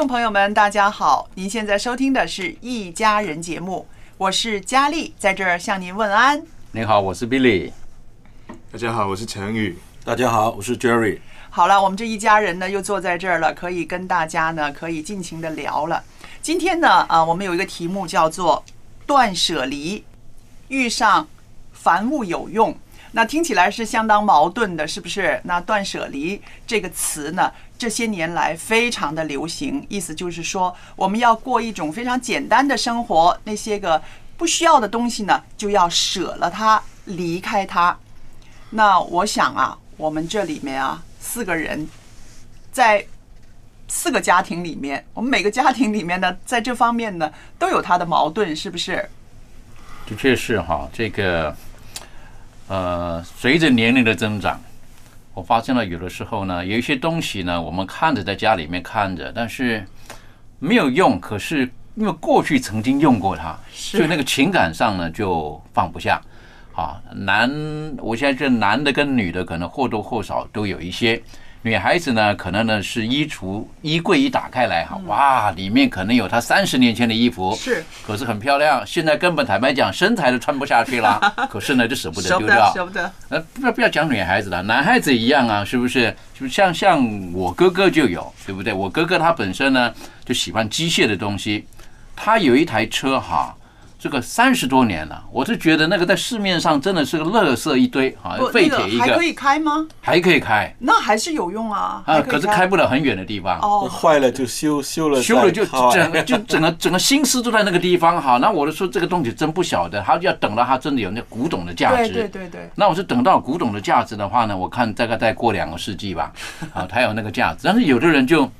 众朋友们，大家好！您现在收听的是《一家人》节目，我是佳丽，在这儿向您问安。你好，我是 Billy。大家好，我是陈宇。大家好，我是 Jerry。好了，我们这一家人呢又坐在这儿了，可以跟大家呢可以尽情的聊了。今天呢啊，我们有一个题目叫做“断舍离”，遇上凡物有用。那听起来是相当矛盾的，是不是？那“断舍离”这个词呢，这些年来非常的流行，意思就是说，我们要过一种非常简单的生活，那些个不需要的东西呢，就要舍了它，离开它。那我想啊，我们这里面啊，四个人在四个家庭里面，我们每个家庭里面呢，在这方面呢，都有它的矛盾，是不是？的确是哈，这个呃，随着年龄的增长，我发现了有的时候呢，有一些东西呢，我们看着在家里面看着，但是没有用，可是因为过去曾经用过它，所以那个情感上呢就放不下。啊，男，我现在觉得男的跟女的可能或多或少都有一些。女孩子呢，可能呢是衣橱衣柜一打开来，哈，哇，里面可能有她三十年前的衣服，是，可是很漂亮。现在根本坦白讲，身材都穿不下去了，可是呢就舍不得丢掉。舍不得。呃，不要不要讲女孩子了，男孩子一样啊，是不是？就像像我哥哥就有，对不对？我哥哥他本身呢就喜欢机械的东西，他有一台车哈，这个三十多年了，我是觉得那个在市面上真的是个垃圾一堆啊，，废铁一个个还可，以开吗？还可以开那还是有用啊。啊，可是开不了很远的地方。哦，坏了就修，修了修了就整个就整个 整个心思都在那个地方哈。那我就说这个东西真不晓得，他要等到它真的有那古董的价对值。对对对，那我是等到古董的价值的话呢，我看大概再过两个世纪吧，啊，它有那个价值。但是有的人就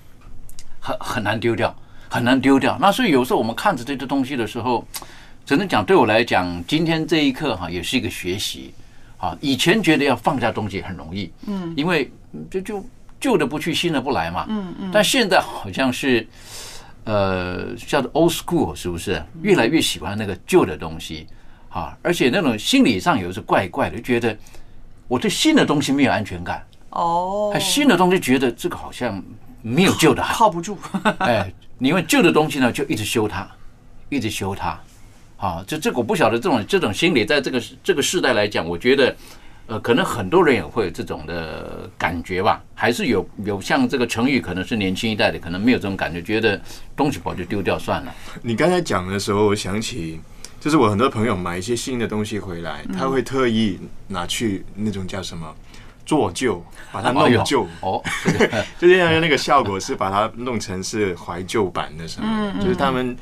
很很难丢掉，很难丢掉。那所以有时候我们看着这些东西的时候，只能讲对我来讲，今天这一刻哈，也是一个学习。啊，以前觉得要放下东西很容易，嗯，因为这就旧的不去，新的不来嘛，嗯嗯。但现在好像是，呃，叫做 old school，是不是？越来越喜欢那个旧的东西，啊，而且那种心理上有时候怪怪的，觉得我对新的东西没有安全感，哦，哎，新的东西觉得这个好像没有旧的好，靠不住。哎，因为旧的东西呢，就一直修它，一直修它，啊，就这个我不晓得这种这种心理，在这个这个时代来讲，我觉得，呃，可能很多人也会有这种的感觉吧，还是有有像这个成语，可能是年轻一代的，可能没有这种感觉，觉得东西跑就丢掉算了。你刚才讲的时候，我想起，就是我很多朋友买一些新的东西回来，他会特意拿去那种叫什么做旧，把它弄旧。哦，就这样，那个效果是把它弄成是怀旧版的什么的，就是他们。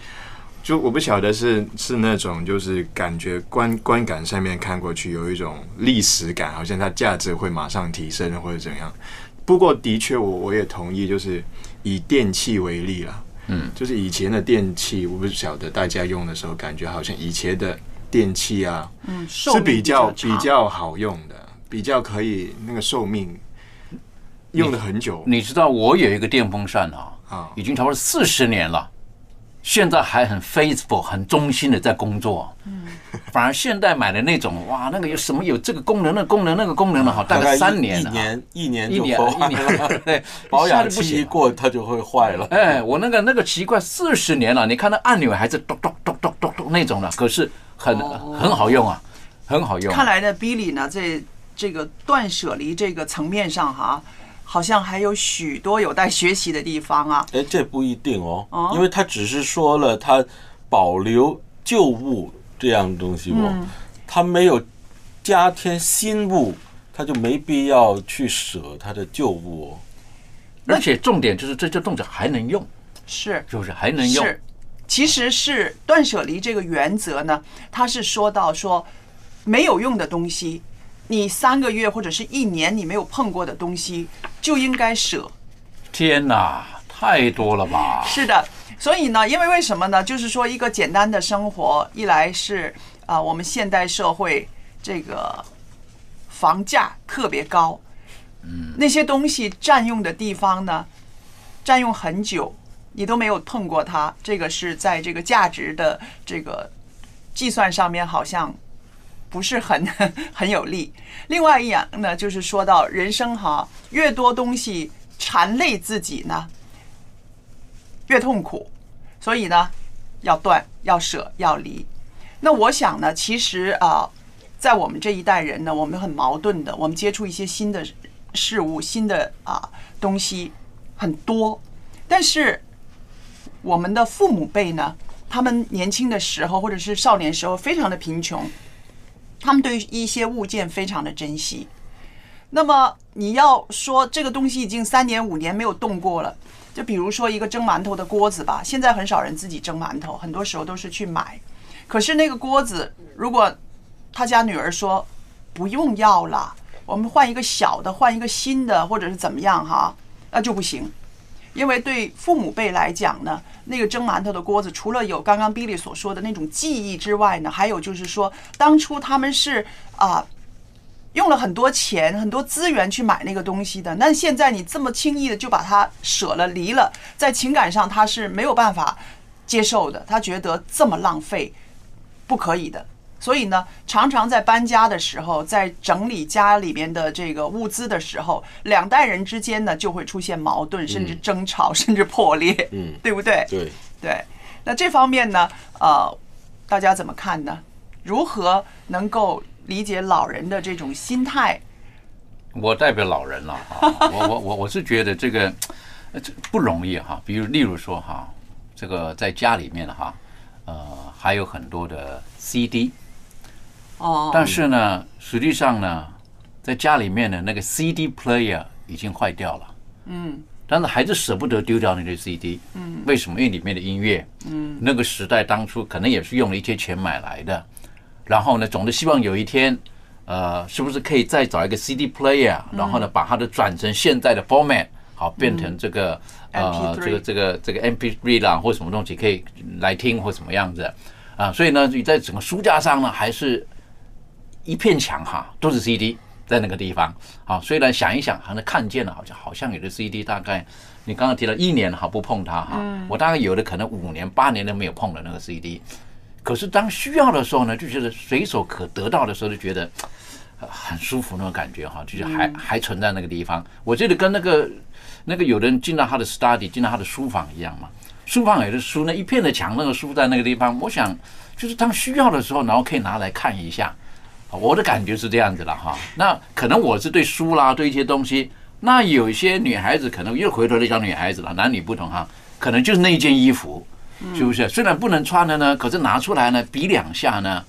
就我不晓得是是那种就是感觉观观感上面看过去有一种历史感，好像它价值会马上提升或者怎样。不过的确我我也同意，就是以电器为例啦，嗯，就是以前的电器，我不晓得大家用的时候感觉好像以前的电器啊，嗯，是比较比较好用的，比较可以那个寿命用的很久。你知道我有一个电风扇啊，啊。已经超过四十年了，现在还很 faithful、很忠心的在工作。嗯，反而现代买的那种，哇，那个有什么有这个功能、那个功能、那个功能的哈，大概三年一年一年一年一年，对，保养期一过它就会坏了。哎，我那个那个奇怪，四十年了，你看那按钮还是咚咚咚咚咚咚那种的，可是很很好用啊，很好用。看来呢，Billy 呢，在这个断舍离这个层面上哈，好像还有许多有待学习的地方啊。哎，这不一定哦哦，因为他只是说了他保留旧物这样东西哦，他没有加添新物，他就没必要去舍他的旧物哦。而且重点就是这这动作还能用，是是不是还能用？是，其实是断舍离这个原则呢，它是说到说没有用的东西，你三个月或者是一年你没有碰过的东西，就应该舍。天哪，太多了吧？是的，所以呢，因为为什么呢？就是说一个简单的生活，一来是啊、我们现代社会这个房价特别高，嗯，那些东西占用的地方呢，占用很久，你都没有碰过它，这个是在这个价值的这个计算上面好像不是很 很有利。另外一样呢，就是说到人生哈，越多东西缠累自己呢，越痛苦，所以呢，要断、要舍、要离。那我想呢，其实啊、在我们这一代人呢，我们很矛盾的，我们接触一些新的事物、新的啊东西很多，但是我们的父母辈呢，他们年轻的时候或者是少年时候非常的贫穷，他们对一些物件非常的珍惜。那么你要说这个东西已经三年五年没有动过了，就比如说一个蒸馒头的锅子吧，现在很少人自己蒸馒头，很多时候都是去买。可是那个锅子，如果他家女儿说不用要了，我们换一个小的，换一个新的，或者是怎么样哈，那就不行。因为对父母辈来讲呢，那个蒸馒头的锅子，除了有刚刚 Billy 所说的那种记忆之外呢，还有就是说，当初他们是啊、用了很多钱、很多资源去买那个东西的。那现在你这么轻易的就把它舍了、离了，在情感上他是没有办法接受的，他觉得这么浪费，不可以的。所以呢，常常在搬家的时候，在整理家里面的这个物资的时候，两代人之间呢就会出现矛盾，甚至争吵，甚至破裂，嗯，对不对？对，对。那这方面呢，呃，大家怎么看呢？如何能够理解老人的这种心态？我代表老人了 哈，我我我我是觉得这个呃这不容易哈。比如例如说哈，这个在家里面哈，呃，还有很多的 CD，哦，但是呢，实际上呢，在家里面的那个 CD player 已经坏掉了，嗯。但是还是舍不得丢掉那个 CD。嗯。为什么？因为里面的音乐，嗯。那个时代当初可能也是用了一些钱买来的，然后呢，总是希望有一天，呃，是不是可以再找一个 CD player，然后呢，把它的转成现在的 format，好变成这个、呃这个这个这个 MP3 啦或什么东西可以来听或什么样子。啊，所以呢，你在整个书架上呢，还是一片墙哈，都是 CD 在那个地方。好，虽然想一想，好像看见了，好像好像有的 CD 大概你刚刚提到一年哈不碰它哈，我大概有的可能五年八年都没有碰的那个 CD。可是当需要的时候呢，就觉得随手可得到的时候，就觉得呃很舒服那种感觉哈，就是还还存在那个地方。我觉得跟那个那个有人进到他的 study，进到他的书房一样嘛。书房有的书呢，一片的墙，那个书在那个地方，我想就是当需要的时候，然后可以拿来看一下。我的感觉是这样子了哈。那可能我是对书啦，对一些东西，那有一些女孩子可能又回头来讲女孩子了，男女不同哈，可能就是那一件衣服，是不是？虽然不能穿的呢，可是拿出来呢，比两下呢，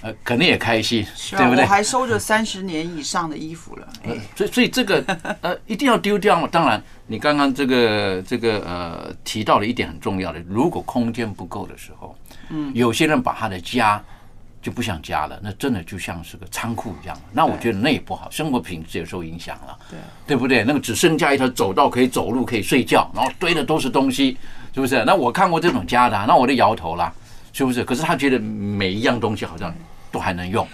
呃，肯定也开心，对不对我？还收着三十年以上的衣服了。哎，所以所以这个呃一定要丢掉嘛。当然，你刚刚这个这个呃提到了一点很重要的，如果空间不够的时候，嗯，有些人把他的家就不想家了，那真的就像是个仓库一样。那我觉得那也不好，生活品质也受影响了，对对不对？那个只剩下一条走道可以走路可以睡觉，然后堆的都是东西，是不是？那我看过这种家的啊、那我就摇头啦，是不是？可是他觉得每一样东西好像都还能用，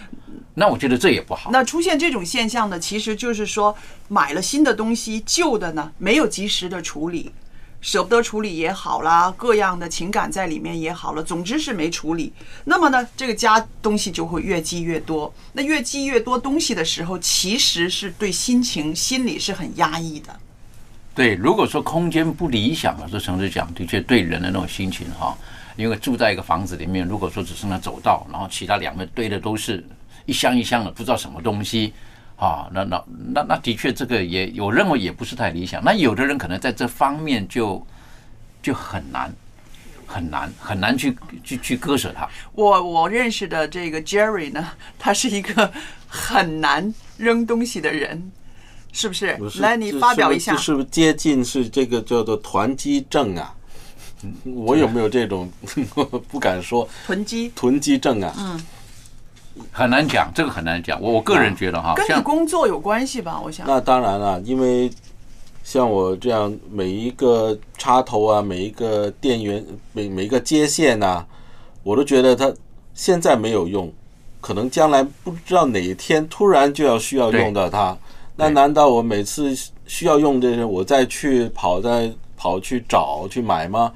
那我觉得这也不好。那出现这种现象呢，其实就是说买了新的东西，旧的呢没有及时的处理，舍不得处理也好啦，各样的情感在里面也好了，总之是没处理。那么呢，这个家东西就会越积越多。那越积越多东西的时候，其实是对心情、心理是很压抑的。对，如果说空间不理想了，这城市讲的确对人的那种心情哈，因为住在一个房子里面，如果说只剩下走道，然后其他两边堆的都是一箱一箱的不知道什么东西啊，那那那那的确这个也我认为也不是太理想。那有的人可能在这方面就就很难很难很难去去去割舍它。我我认识的这个 Jerry 呢，他是一个很难扔东西的人，是不是？不是来，你发表一下是不是。是不是接近是这个叫做囤积症啊？我有没有这种 不敢说囤积囤积症啊？嗯，很难讲，这个很难讲。我我个人觉得哈，跟你工作有关系吧？我想。那当然了，因为像我这样每一个插头啊，每一个电源，每每一个接线呐、我都觉得它现在没有用，可能将来不知道哪一天突然就要需要用到它。那难道我每次需要用这些，我再去跑再跑去找去买吗？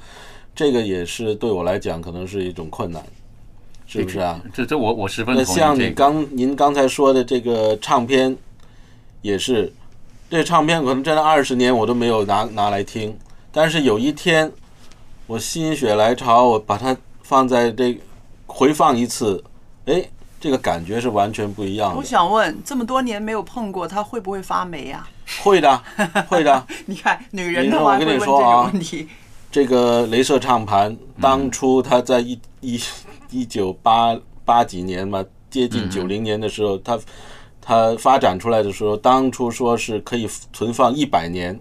这个也是对我来讲可能是一种困难，是不是啊？这这我我十分同意这个。像你刚您刚才说的这个唱片，也是，这唱片可能真的二十年我都没有拿拿来听，但是有一天我心血来潮，我把它放在这回放一次，哎，这个感觉是完全不一样的我。想问，这么多年没有碰过，它会不会发霉啊？会的，会的。你看，女人的话会问这你说啊个问题。这个镭射唱盘，当初它在一一一九八八几年嘛，接近九零年的时候，它它发展出来的时候，当初说是可以存放一百年，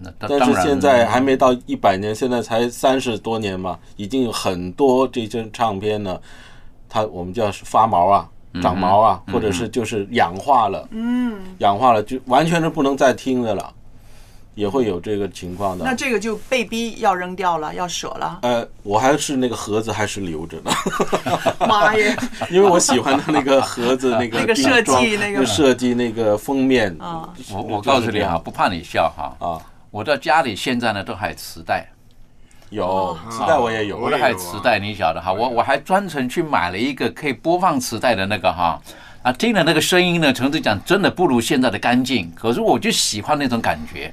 那但是现在还没到一百年，现在才三十多年嘛，已经有很多这些唱片呢，它我们叫是发毛啊、长毛啊，或者是就是氧化了，嗯，氧化了就完全是不能再听的了，也会有这个情况的。那这个就被逼要扔掉了，要舍了。呃，我还是那个盒子还是留着的，妈耶！因为我喜欢它那个盒子那个那个设计那个。设计那个封面。啊，我我告诉你啊，不怕你笑哈。啊，我到家里现在呢都还磁带，有磁带我也有，我都还磁带，你晓得哈，我我还专程去买了一个可以播放磁带的那个哈。啊，听了那个声音呢，诚实讲，真的不如现在的干净。可是我就喜欢那种感觉，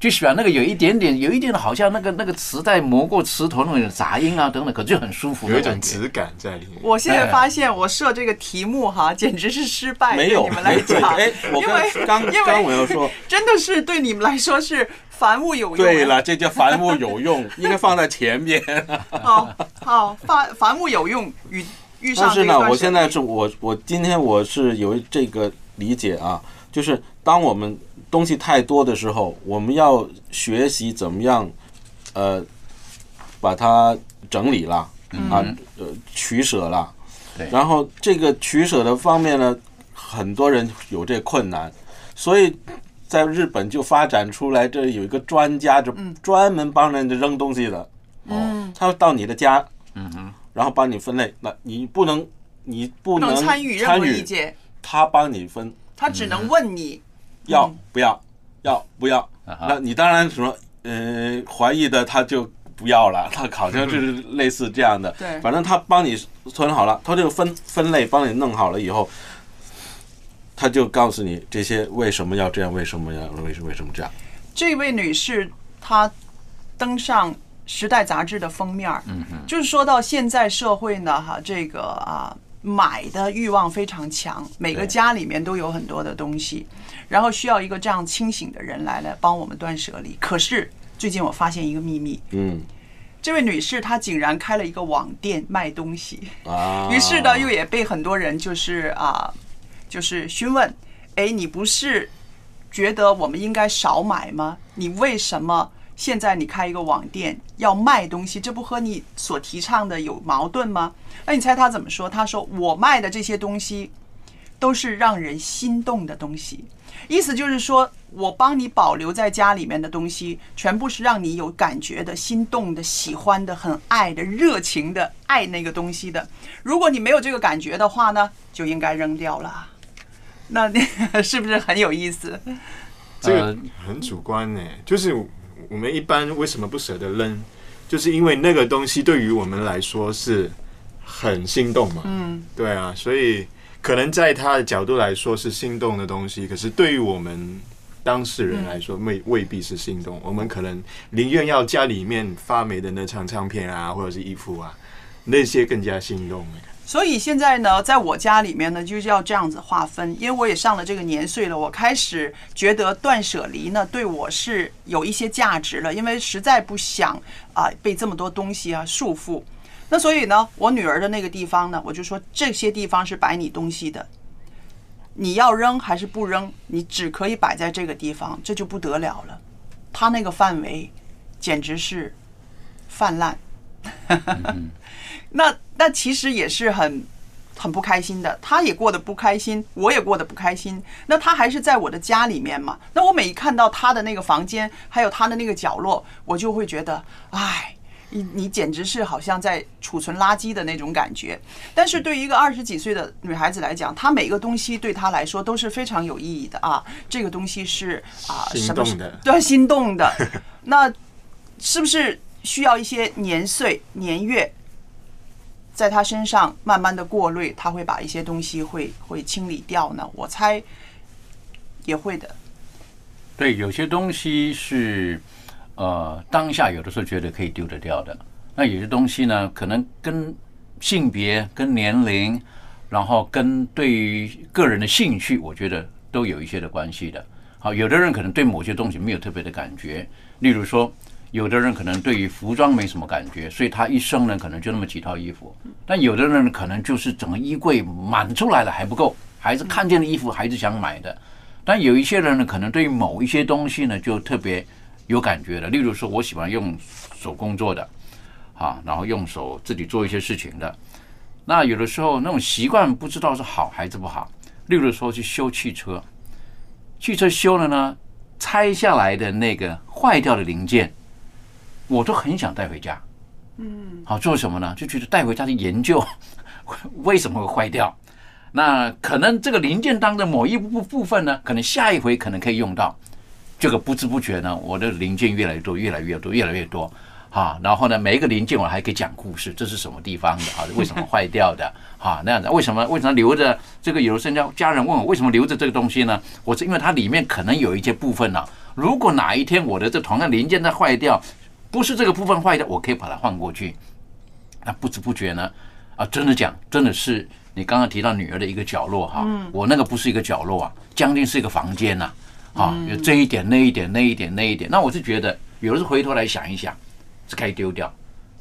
就喜欢那个有一点点，有一点好像那个那个磁带磨过磁头那种杂音啊等等，可就很舒服，有一种质感在里面。我现在发现我设这个题目哈，简直是失败，没有对你们来讲，哎我因为刚因为刚我要说，真的是对你们来说是凡物有用。对了，这叫凡物有用，应该放在前面。好好凡凡物有用，遇遇上但是呢，我现在是我我今天我是有这个理解啊，就是当我们东西太多的时候，我们要学习怎么样，呃，把它整理了啊，呃，取舍了。对。然后这个取舍的方面呢，很多人有这困难，所以在日本就发展出来，这有一个专家，就专门帮人家扔东西的。嗯，他到你的家，嗯哼，然后帮你分类，那你不能，你不不能能参与任何参与意见，他帮你分，他只能问你。要不要，要不要？那你当然什么，呃，怀疑的他就不要了，他好像就是 类似这样的。对反正他帮你存好了，他就分分类帮你弄好了以后，他就告诉你这些为什么要这样，为什么要为什么为什么这样。这位女士她登上《时代》杂志的封面儿，就是说到现在社会呢，哈，这个啊买的欲望非常强，每个家里面都有很多的东西，然后需要一个这样清醒的人来来帮我们断舍离。可是最近我发现一个秘密，嗯这位女士她竟然开了一个网店卖东西，啊，于是呢，又也被很多人就是啊，就是询问，哎，你不是觉得我们应该少买吗？你为什么现在你开一个网店要卖东西？这不和你所提倡的有矛盾吗？那你猜他怎么说？他说我卖的这些东西都是让人心动的东西，意思就是说我帮你保留在家里面的东西，全部是让你有感觉的、心动的、喜欢的、很爱的、热情的爱那个东西的。如果你没有这个感觉的话呢，就应该扔掉了。那那 是不是很有意思？这个呃很主观呢，就是我们一般为什么不舍得扔？就是因为那个东西对于我们来说是很心动嘛。嗯，对啊，所以可能在他的角度来说是心动的东西，可是对于我们当事人来说，未未必是心动。我们可能宁愿要家里面发霉的那张唱片啊，或者是衣服啊，那些更加心动。所以现在呢，在我家里面呢，就是要这样子划分，因为我也上了这个年岁了，我开始觉得断舍离呢，对我是有一些价值了，因为实在不想啊被这么多东西啊束缚。那所以呢，我女儿的那个地方呢，我就说这些地方是摆你东西的，你要扔还是不扔，你只可以摆在这个地方，这就不得了了。她那个范围简直是泛滥。那那其实也是很很不开心的，他也过得不开心，我也过得不开心。那他还是在我的家里面嘛？那我每一看到他的那个房间，还有他的那个角落，我就会觉得，哎，你你简直是好像在储存垃圾的那种感觉。但是对于一个二十几岁的女孩子来讲，她每个东西对她来说都是非常有意义的啊。这个东西是啊，心动的，对，心动的。那是不是需要一些年岁年月？在她身上慢慢的过滤，她会把一些东西会会清理掉呢。我猜也会的。对，有些东西是呃当下有的时候觉得可以丢得掉的，那有些东西呢，可能跟性别、跟年龄，然后跟对于个人的兴趣，我觉得都有一些的关系的。好，有的人可能对某些东西没有特别的感觉，例如说。有的人可能对于服装没什么感觉，所以他一生呢可能就那么几套衣服。但有的人可能就是整个衣柜满出来了还不够，还是看见的衣服还是想买的。但有一些人呢，可能对于某一些东西呢就特别有感觉的。例如说，我喜欢用手工作的，啊，然后用手自己做一些事情的。那有的时候那种习惯不知道是好还是不好。例如说去修汽车，汽车修了呢，拆下来的那个坏掉的零件。我都很想带回家，嗯，好做什么呢？就觉得带回家去研究 为什么会坏掉。那可能这个零件当中某一部部分呢，可能下一回可能可以用到。这个不知不觉呢，我的零件越来越多，越来越多，越来越多。哈，然后呢，每一个零件我还可以讲故事，这是什么地方的啊？为什么坏掉的？哈，那样子，为什么为什么留着这个？有的时候家人问我为什么留着这个东西呢？我是因为它里面可能有一些部分呢，如果哪一天我的这同样零件在坏掉。不是这个部分坏掉，我可以把它换过去。那不知不觉呢，啊，真的讲，真的是你刚刚提到女儿的一个角落哈，我那个不是一个角落啊，将近是一个房间呐，啊，有这一点那一点那一点那一点，那我是觉得有的时候回头来想一想，是该丢掉，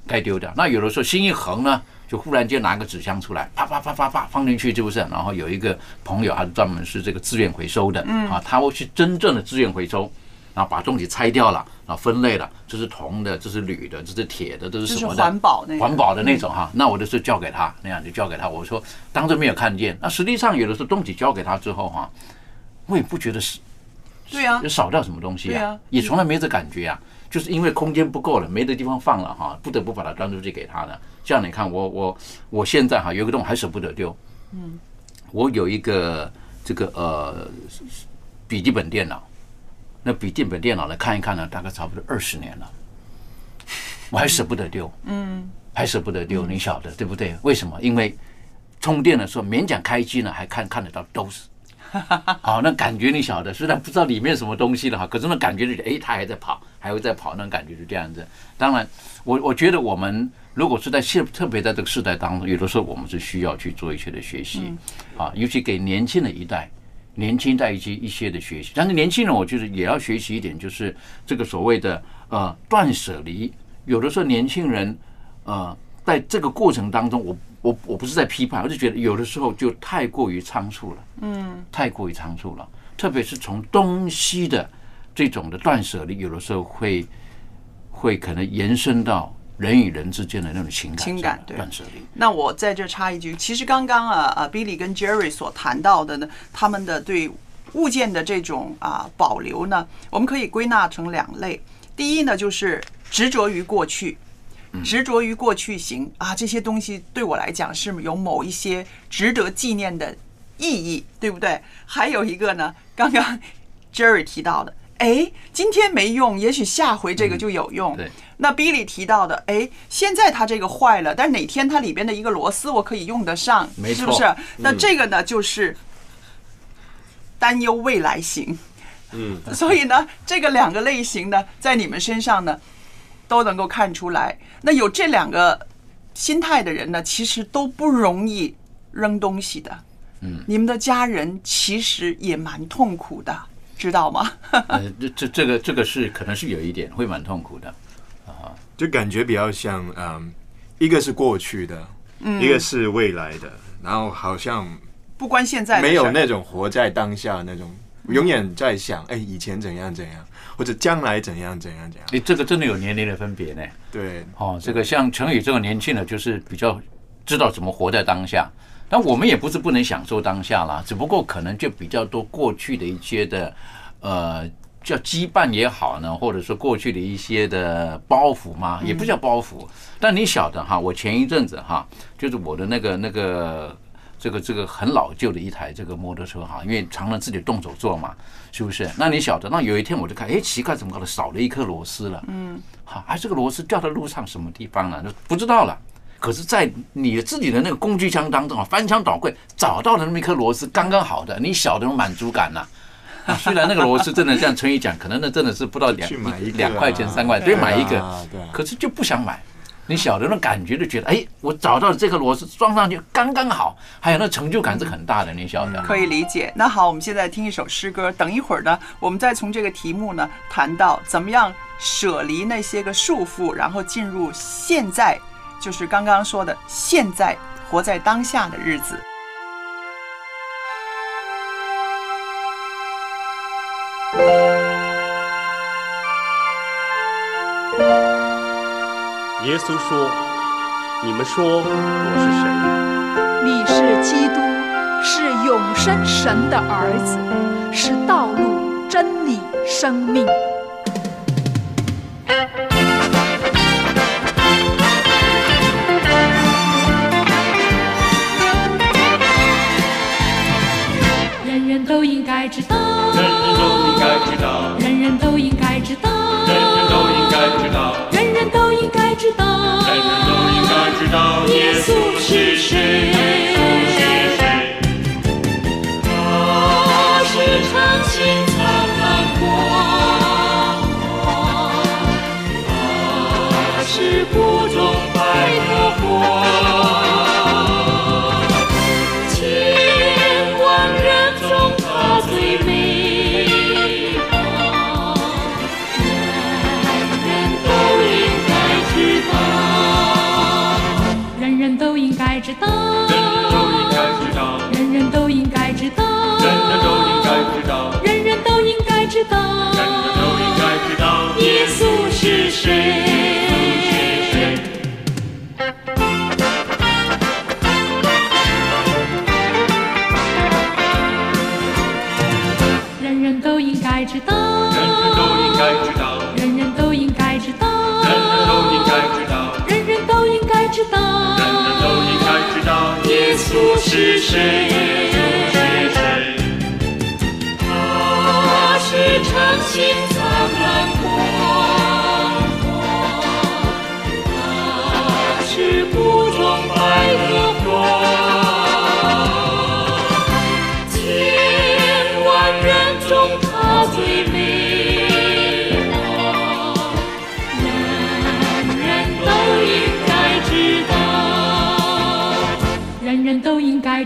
该丢掉。那有的时候心一横呢，就忽然间拿个纸箱出来，啪啪啪啪啪放进去，是不是？然后有一个朋友，他专门是这个自愿回收的，啊，他会去真正的自愿回收。然后把东西拆掉了，然后分类了，这是铜的，这是铝的，这是铁的，这是什么的？环保那环保的那种哈。那我就是交给他，那样就交给他。我说当着没有看见。那实际上有的时候东西交给他之后哈，我也不觉得是，对呀，少掉什么东西啊？也从来没这感觉啊。就是因为空间不够了，没的地方放了哈，不得不把它端出去给他的。像你看，我我我现在哈有个洞还舍不得丢。嗯，我有一个这个呃笔记本电脑。那笔记本电脑来看一看呢，大概差不多二十年了，我还舍不得丢，嗯，还舍不得丢，你晓得对不对？为什么？因为充电的时候勉强开机呢，还看看得到都是，好，那感觉你晓得，虽然不知道里面什么东西了哈，可是那感觉就是，哎，它还在跑，还会在跑，那种感觉是这样子。当然，我我觉得我们如果是在现特别在这个时代当中，有的时候我们是需要去做一些的学习，啊，尤其给年轻的一代。年轻在一些一些的学习，但是年轻人我觉得也要学习一点，就是这个所谓的呃断舍离。有的时候年轻人呃在这个过程当中，我我我不是在批判，我就觉得有的时候就太过于仓促了，嗯，太过于仓促了。特别是从东西的这种的断舍离，有的时候会会可能延伸到。人与人之间的那种情感，情感对。那我在这插一句，其实刚刚啊啊，Billy 跟 Jerry 所谈到的呢，他们的对物件的这种啊保留呢，我们可以归纳成两类。第一呢，就是执着于过去，执着于过去型啊，这些东西对我来讲是有某一些值得纪念的意义，对不对？还有一个呢，刚刚 Jerry 提到的哎，今天没用，也许下回这个就有用。对，那 Billy 提到的，哎，现在它这个坏了，但是哪天它里边的一个螺丝我可以用得上，是不是？那这个呢，就是担忧未来型。嗯，所以呢，这个两个类型呢，在你们身上呢，都能够看出来。那有这两个心态的人呢，其实都不容易扔东西的。嗯，你们的家人其实也蛮痛苦的，知道吗？呃，这这这个这个是可能是有一点会蛮痛苦的啊。就感觉比较像，嗯，一个是过去的，嗯一个是未来的，然后好像不关现在没有那种活在当下那种，永远在想，哎，以前怎样怎样，或者将来怎样怎样怎样。你这个真的有年龄的分别呢。对，哦，这个像陈宇这个年轻的，就是比较知道怎么活在当下。但我们也不是不能享受当下啦，只不过可能就比较多过去的一些的，呃，叫羁绊也好呢，或者说过去的一些的包袱嘛，也不叫包袱。但你晓得哈，我前一阵子哈，就是我的那个那个这个这个很老旧的一台这个摩托车哈，因为常常自己动手做嘛，是不是？那你晓得，那有一天我就看，哎，奇怪，怎么搞的少了一颗螺丝了？嗯，好，哎，这个螺丝掉在路上什么地方了？就不知道了。可是，在你自己的那个工具箱当中啊，翻箱倒柜找到了那么一颗螺丝，刚刚好的，你晓得那种满足感呐、啊虽然那个螺丝真的像陈宇讲，可能那真的是不到两两块钱三块，对，买一个可是就不想买。你晓得那感觉，就觉得哎，我找到了这个螺丝装上去刚刚好，还有那成就感是很大的，你晓得？可以理解。那好，我们现在听一首诗歌，等一会儿呢，我们再从这个题目呢谈到怎么样舍离那些个束缚，然后进入现在，就是刚刚说的现在活在当下的日子。耶稣说：“你们说我是谁？你是基督，是永生神的儿子，是道路、真理、生命。人人都应该知道，人人都应该知道，人人都应该知道，知道，人人都应该知道耶稣是谁？他是长青灿烂光华，他是谷中百合花。知道，人人都应该知道，人人都应该知道，人人都应该知道，人人都应该知道。耶稣是谁？是谁？他是长青灿烂光芒，他是谷中百合花。千万人中他最美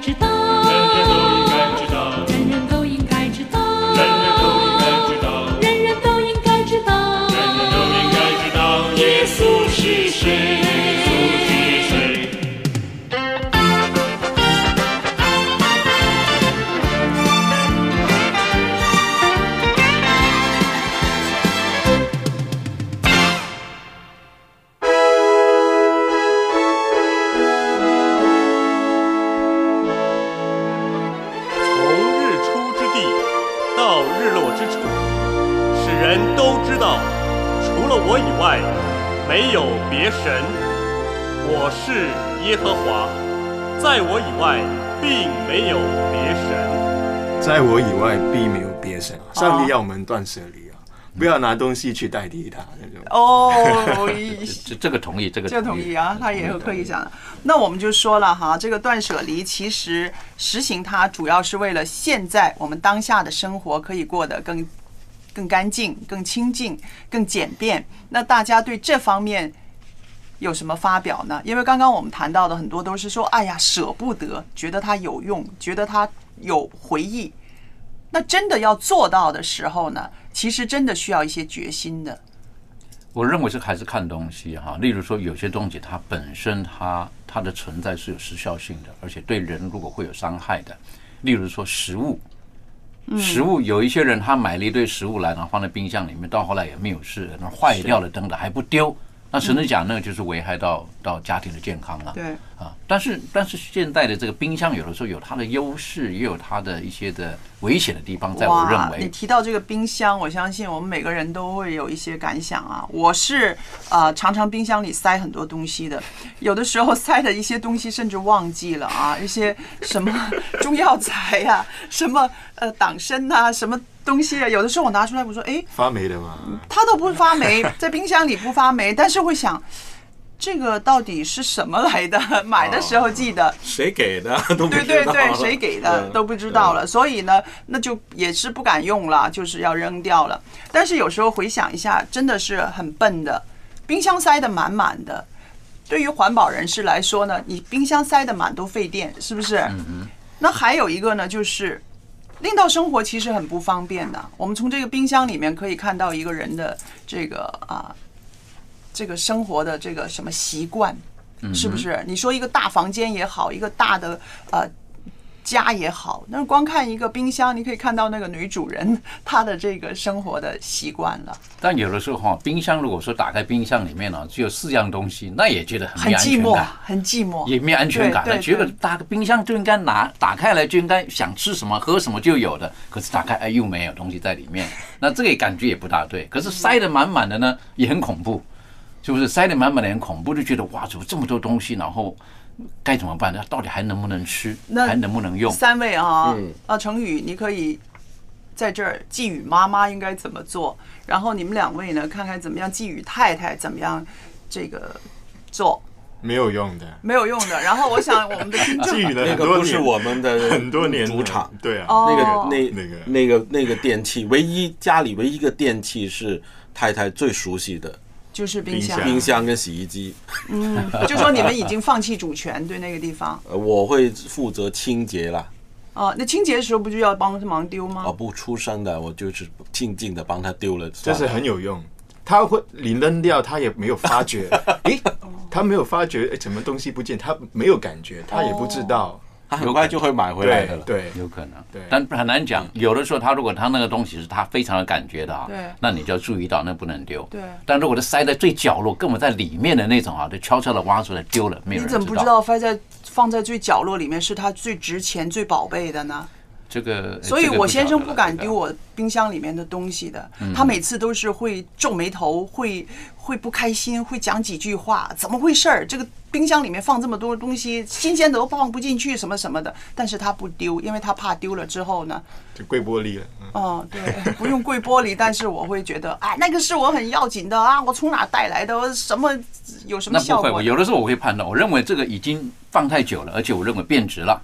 知道，有别神。在我们断舍离啊，不要拿东西去代替它那种。哦，这这个同意，这个这同意啊，他也有刻意讲。那我们就说了哈，这个断舍离其实实行它主要是为了现在我们当下的生活可以过得更更干净、更清净、更简便。那大家对这方面有什么发表呢？因为刚刚我们谈到的很多都是说，哎呀，舍不得，觉得它有用，觉得它有回忆。那真的要做到的时候呢，其实真的需要一些决心的。我认为是还是看东西哈，例如说有些东西它本身它它的存在是有时效性的，而且对人如果会有伤害的，例如说食物，食物有一些人他买了一堆食物来，然后放在冰箱里面，到后来也没有事，那坏掉了等等还不丢，那甚至讲那个就是危害到到家庭的健康了。对啊，但是但是现在的这个冰箱有的时候有它的优势，也有它的一些的危险的地方，在我认为，你。提到这个冰箱，我相信我们每个人都会有一些感想啊。我是呃常常冰箱里塞很多东西的，有的时候塞的一些东西甚至忘记了啊，一些什么 中药材呀、什么呃党参呐、什么东西啊，有的时候我拿出来，我说哎，发霉的吗，它都不发霉，在冰箱里不发霉，但是会想。这个到底是什么来的？买的时候记得，谁给的 都不对知道对对，谁给的都不知道了，所以呢，那就也是不敢用了，就是要扔掉了。但是有时候回想一下，真的是很笨的，冰箱塞得满满的。对于环保人士来说呢，你冰箱塞得满都费电，是不是？那还有一个呢，就是令到生活其实很不方便的。我们从这个冰箱里面可以看到一个人的这个啊，这个生活的这个什么习惯，是不是？你说一个大房间也好，一个大的呃家也好，那光看一个冰箱，你可以看到那个女主人 她的这个生活的习惯了，但有的时候哈，冰箱如果说打开冰箱里面呢，只有四样东西，那也觉得很很寂寞没安全感。，很寂寞，也没有安全感觉得打个冰箱就应该拿打开来就应该想吃什么喝什么就有的，可是打开哎又没有东西在里面，那这个感觉也不大对。可是塞得满满的呢，也很恐怖，是不是？塞得满满的很恐怖，就觉得哇，怎么这么多东西，然后该怎么办呢？到底还能不能吃？那还能不能用？三位啊嗯，啊，成宇，你可以在这儿寄语妈妈应该怎么做，然后你们两位呢，看看怎么样寄语太太怎么样这个做。没有用的。没有用的。然后我想 我们的听众寄语了那很多年个不是我们的很多年主场，对啊哦那个那那个那个那个电器，唯一家里唯一一个电器是太太最熟悉的，就是冰箱，冰箱跟洗衣机。嗯，就说你们已经放弃主权对那个地方。呃，我会负责清洁啦。哦，那清洁的时候不就要帮忙丢吗？哦，不出声的，我就是静静的帮他丢了。这是很有用。他会你扔掉，他也没有发觉，诶，他没有发觉，诶，什么东西不见，他没有感觉，他也不知道，他很快就会买回来的了。对，有可能，对但很难讲。有的时候，他如果他那个东西是他非常有感觉的啊对，那你就要注意到，那不能丢。对但如果是塞在最角落，根本在里面的那种啊，就悄悄的挖出来丢了，没有人你怎么不知道塞在放在最角落里面是他最值钱、最宝贝的呢？这个？所以我先生不敢丢。我冰箱里面的东西的嗯，他每次都是会皱眉头，会会不开心，会讲几句话，怎么回事儿？这个冰箱里面放这么多东西，新鲜的都放不进去，什么什么的。但是他不丢，因为他怕丢了之后呢，就跪玻璃了。嗯哦，对，不用跪玻璃，但是我会觉得，哎，那个是我很要紧的啊，我从哪带来的？什么有什么那不会，效果？有的时候我会判断，我认为这个已经放太久了，而且我认为变质了，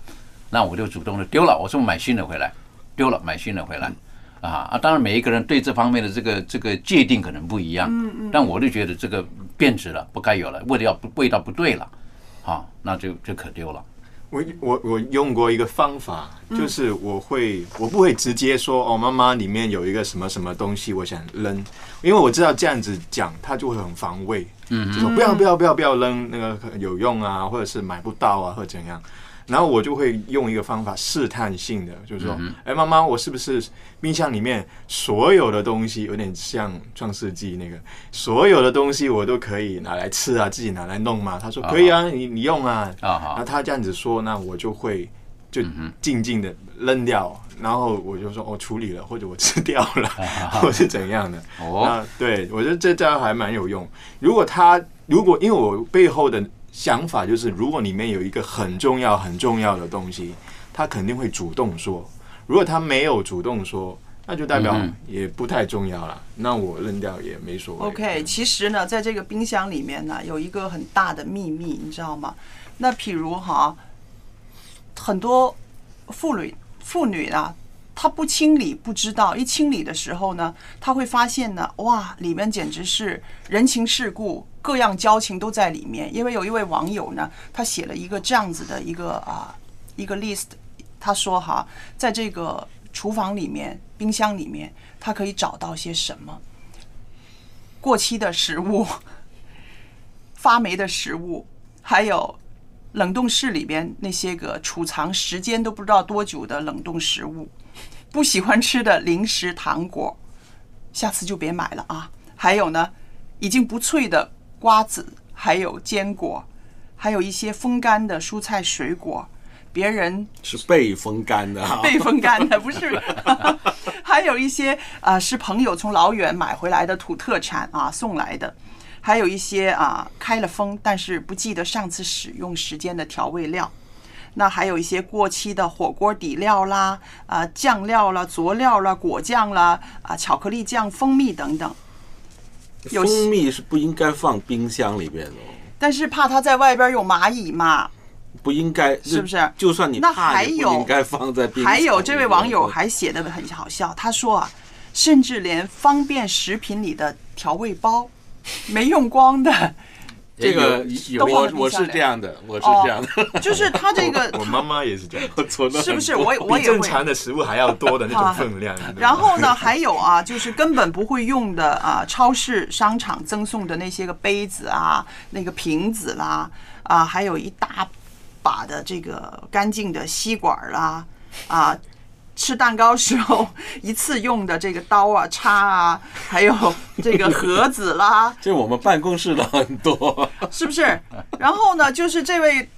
那我就主动的丢了，我说买新的回来，丢了买新的回来。啊啊！当然，每一个人对这方面的这个这个界定可能不一样，嗯嗯但我就觉得这个变质了，不该有了，味道不味道不对了，啊，那就就可丢了。我我我用过一个方法，嗯就是我会我不会直接说哦，妈妈里面有一个什么什么东西，我想扔，因为我知道这样子讲他就会很防卫，嗯就说不要不要不要不要扔，那个有用啊，或者是买不到啊，或者怎样。然后我就会用一个方法试探性的，就是说嗯，哎、妈妈，我是不是冰箱里面所有的东西有点像创世纪那个，所有的东西我都可以拿来吃啊，自己拿来弄吗？他说可以啊，你你用啊。啊好那他这样子说，那我就会就嗯静静的扔掉，然后我就说我、哦、处理了，或者我吃掉了，啊 或是怎样的。哦那对我觉得这招还蛮有用。如果他如果因为我背后的想法就是，如果里面有一个很重要很重要的东西，他肯定会主动说。如果他没有主动说，那就代表嗯也不太重要了。那我扔掉也没所谓。OK，其实呢，在这个冰箱里面呢，有一个很大的秘密，你知道吗？那譬如哈，很多妇女妇女啊，她不清理不知道，一清理的时候呢，她会发现呢，哇，里面简直是人情世故，各样交情都在里面。因为有一位网友呢，他写了一个这样子的一个啊一个 list，他说哈，在这个厨房里面、冰箱里面，他可以找到些什么？过期的食物、发霉的食物，还有冷冻室里边那些个储藏时间都不知道多久的冷冻食物，不喜欢吃的零食、糖果，下次就别买了啊。还有呢，已经不脆的瓜子，还有坚果，还有一些风干的蔬菜水果，别人是被风干的啊，被风干的，不是。还有一些啊、呃是朋友从老远买回来的土特产啊送来的，还有一些啊、开了封但是不记得上次使用时间的调味料。那还有一些过期的火锅底料啦、啊、酱料啦、佐料啦、果酱啦、啊巧克力酱、蜂蜜等等。有蜂蜜是不应该放冰箱里边的哦，但是怕它在外边有蚂蚁嘛，不应该是不是？就算你那还有应该放在冰箱还有这位网友还写的很好笑，他说啊，甚至连方便食品里的调味包没用光的，这个都放我我是这样的，我是哦这样的，就是他这个我妈妈也是这样，我存了是不是？我我也会正常的食物还要多的那种分量。然后呢，还有啊，就是根本不会用的啊，超市、商场赠送的那些个杯子啊，那个瓶子啦，啊，还有一大把的这个干净的吸管啦，啊，吃蛋糕时候一次用的这个刀啊、叉啊，还有这个盒子啦，这我们办公室的很多，是不是？然后呢，就是这位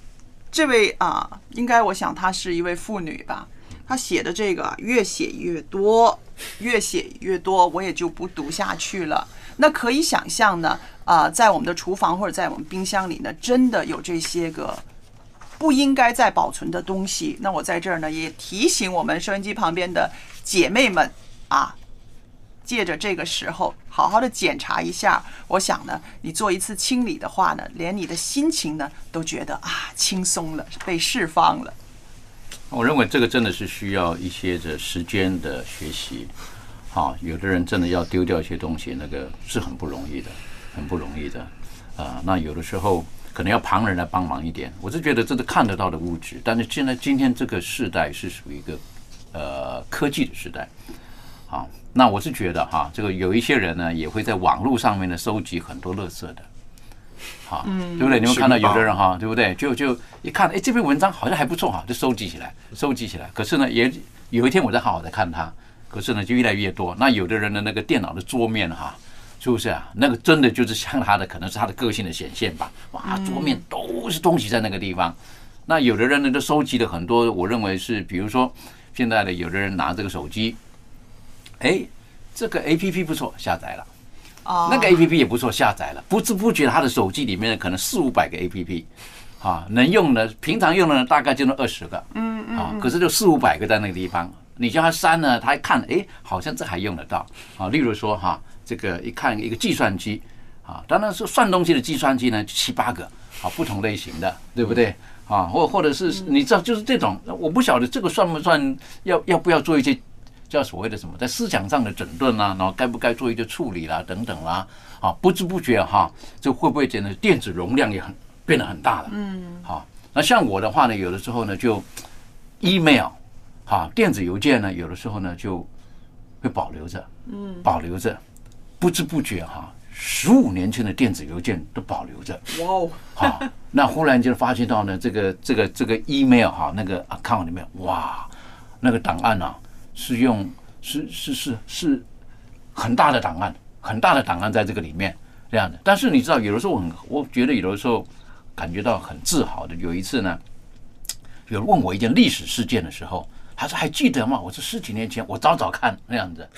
这位啊，应该我想她是一位妇女吧。她写的这个啊越写越多，越写越多，我也就不读下去了。那可以想象呢，啊、在我们的厨房或者在我们冰箱里呢，真的有这些个不应该再保存的东西。那我在这儿呢，也提醒我们收音机旁边的姐妹们啊，借着这个时候，好好的检查一下。我想呢，你做一次清理的话呢，连你的心情呢都觉得啊轻松了，被释放了。我认为这个真的是需要一些的时间的学习。好，有的人真的要丢掉一些东西，那个是很不容易的，很不容易的。啊、那有的时候可能要旁人来帮忙一点。我是觉得这是看得到的物质，但是现在今天这个时代是属于一个呃科技的时代。好，那我是觉得哈，这个有一些人呢也会在网络上面呢收集很多垃圾的。好，嗯对不对？你们看到有的人哈，对不对？就就一看，哎，这篇文章好像还不错哈，就收集起来，收集起来。可是呢，也有一天我在好好的看它，可是呢，就越来越多。那有的人的那个电脑的桌面哈，是不是啊？那个真的就是像他的，可能是他的个性的显现吧。哇，桌面都是东西在那个地方。那有的人呢，就收集了很多，我认为是，比如说现在的有的人拿这个手机，哎，这个 A P P 不错，下载了。哦那个 A P P 也不错，下载了，不知不觉他的手机里面可能四五百个 A P P，啊，能用的平常用的大概就那二十个，嗯嗯啊，可是就四五百个在那个地方，你叫他删呢，他一看，哎，好像这还用得到，啊，例如说哈，这个一看一个计算机，啊，当然是算东西的计算机呢七八个，啊，不同类型的，对不对？啊，或或者是你知道就是这种，我不晓得这个算不算要要不要做一些叫所谓的什么，在思想上的整顿啊、然后该不该做一些处理啦、等等啦，啊，不知不觉哈，这会不会觉得电子容量也很变得很大了？嗯，好，那像我的话呢，有的时候呢就 email，哈，电子邮件呢，有的时候呢就会保留着，嗯保留着，不知不觉哈，十五年前的电子邮件都保留着。哇哦，好，那忽然就发现到呢，这个这个这个 email 哈，那个 account 里面，哇，那个档案啊，是用是是是是很大的档案，很大的档案在这个里面这样的。但是你知道，有的时候我很，我觉得有的时候感觉到很自豪的。有一次呢，有人问我一件历史事件的时候，他说还记得吗？我说十几年前，我找找看那样子，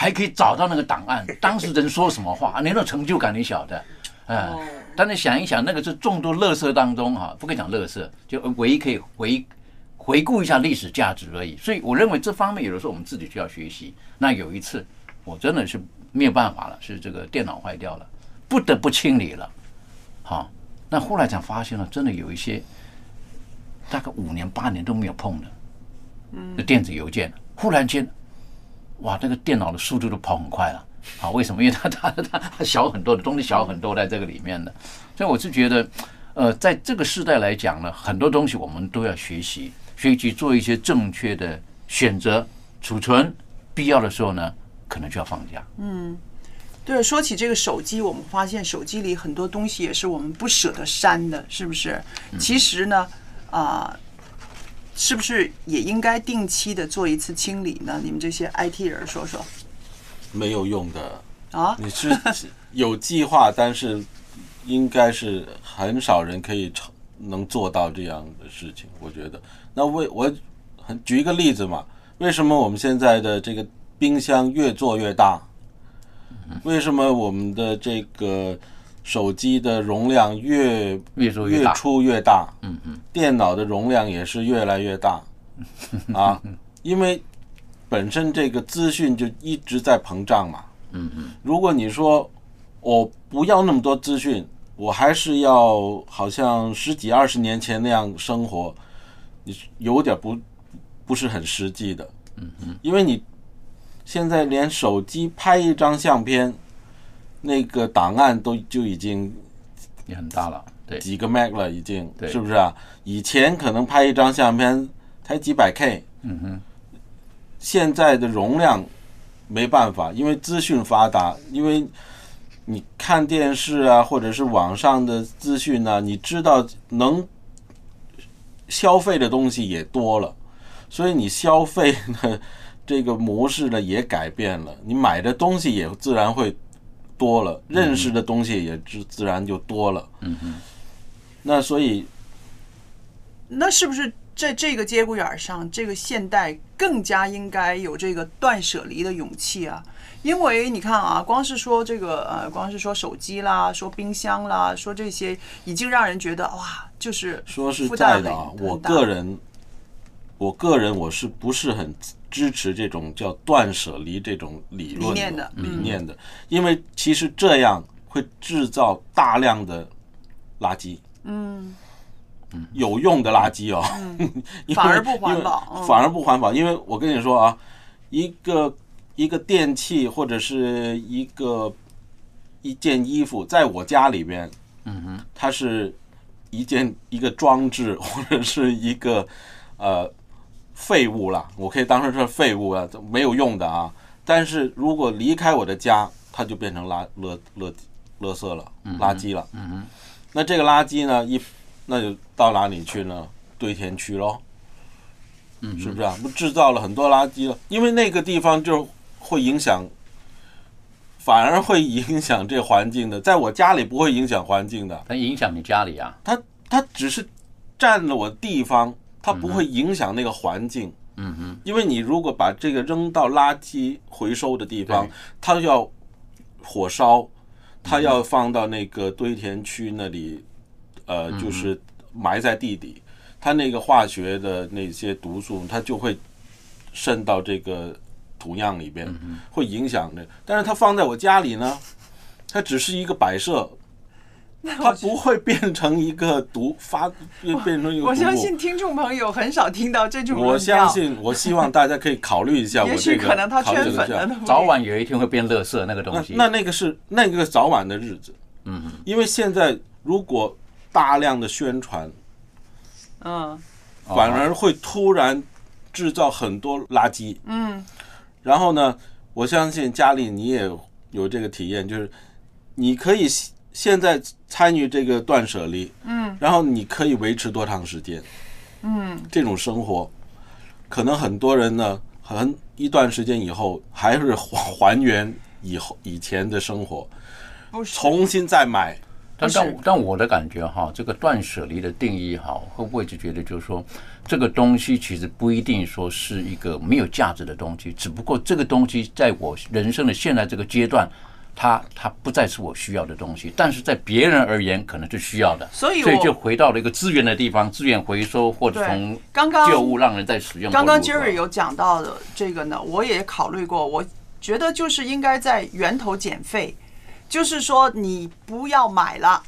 还可以找到那个档案，当时人说什么话，你那种成就感你晓得，嗯。但是想一想，那个是众多乐色当中哈，不可以讲乐色，就唯一可以回回顾一下历史价值而已。所以我认为这方面有的时候我们自己需要学习。那有一次我真的是没有办法了，是这个电脑坏掉了，不得不清理了。好，那后来才发现了，真的有一些大概五年八年都没有碰的，嗯的电子邮件，忽然间，哇，那个电脑的速度都跑很快了。啊，为什么？因为它它它它小很多的东西小很多在这个里面的，所以我是觉得，呃，在这个时代来讲呢，很多东西我们都要学习，学习做一些正确的选择、储存，必要的时候呢，可能就要放假。嗯，对，说起这个手机，我们发现手机里很多东西也是我们不舍得删的，是不是？其实呢，啊、是不是也应该定期的做一次清理呢？你们这些 IT 人说说没有用的。啊？你是有计划，但是应该是很少人可以成能做到这样的事情。我觉得，那为我很举一个例子嘛，为什么我们现在的这个冰箱越做越大？为什么我们的这个手机的容量越越出越大？嗯嗯，电脑的容量也是越来越大 啊，因为本身这个资讯就一直在膨胀嘛。嗯嗯，如果你说我不要那么多资讯，我还是要好像十几二十年前那样生活，你有点不不是很实际的。嗯嗯，因为你现在连手机拍一张相片，那个档案都就已经也很大了，对，几个 Mac 了，已经对。是不是啊？以前可能拍一张相片才几百 K，嗯哼，现在的容量没办法，因为资讯发达，因为你看电视啊，或者是网上的资讯呢，你知道能消费的东西也多了，所以你消费的这个模式呢也改变了，你买的东西也自然会多了，认识的东西也自自然就多了。嗯哼，那所以那是不是在这个节骨眼上，这个现代更加应该有这个断舍离的勇气啊？因为你看啊，光是说这个呃，光是说手机啦，说冰箱啦，说这些，已经让人觉得哇，就是说实负担在的啊，我个人，我个人我是不是很支持这种叫断舍离这种理论理念的理嗯念的？因为其实这样会制造大量的垃圾，嗯。有用的垃圾哦，反而不环保嗯。反而不环保。因为我跟你说啊，一个一个电器或者是一个一件衣服，在我家里边，嗯哼，它是一件一个装置或者是一个呃废物了，我可以当成是废物啊，没有用的啊。但是如果离开我的家，它就变成垃垃垃垃圾了，垃圾了。嗯哼，那这个垃圾呢，一那就到哪里去呢？堆填区喽，嗯，是不是啊？不制造了很多垃圾了，因为那个地方就会影响，反而会影响这环境的。在我家里不会影响环境的，它影响你家里啊，它它只是占了我地方，它不会影响那个环境。嗯哼，因为你如果把这个扔到垃圾回收的地方，它要火烧，它要放到那个堆填区那里，呃，嗯就是埋在地底，它那个化学的那些毒素，它就会渗到这个土壤里边，嗯会影响的。但是它放在我家里呢，它只是一个摆设。它不会变成一个毒 发，变变成一个。我相信听众朋友很少听到这种论调。我相信，我希望大家可以考虑一下我也许这个。可能他圈粉了早晚有一天会变垃圾那个东那西。那那个是那个早晚的日子，嗯哼，因为现在如果大量的宣传，嗯反而会突然制造很多垃圾。嗯然后呢，我相信家里你也有这个体验，就是你可以现在参与这个断舍离，嗯然后你可以维持多长时间？嗯这种生活，可能很多人呢，很一段时间以后还是还还原以后以前的生活，重新再买。但但但我的感觉哈，这个断舍离的定义哈，会不会就觉得就是说，这个东西其实不一定说是一个没有价值的东西，只不过这个东西在我人生的现在这个阶段，它它不再是我需要的东西，但是在别人而言可能是需要的，所以我所以就回到了一个资源的地方，资源回收或者从刚刚旧物让人在使用。刚刚 Jerry 有讲到的这个呢，我也考虑过，我觉得就是应该在源头减费，就是说你不要买了，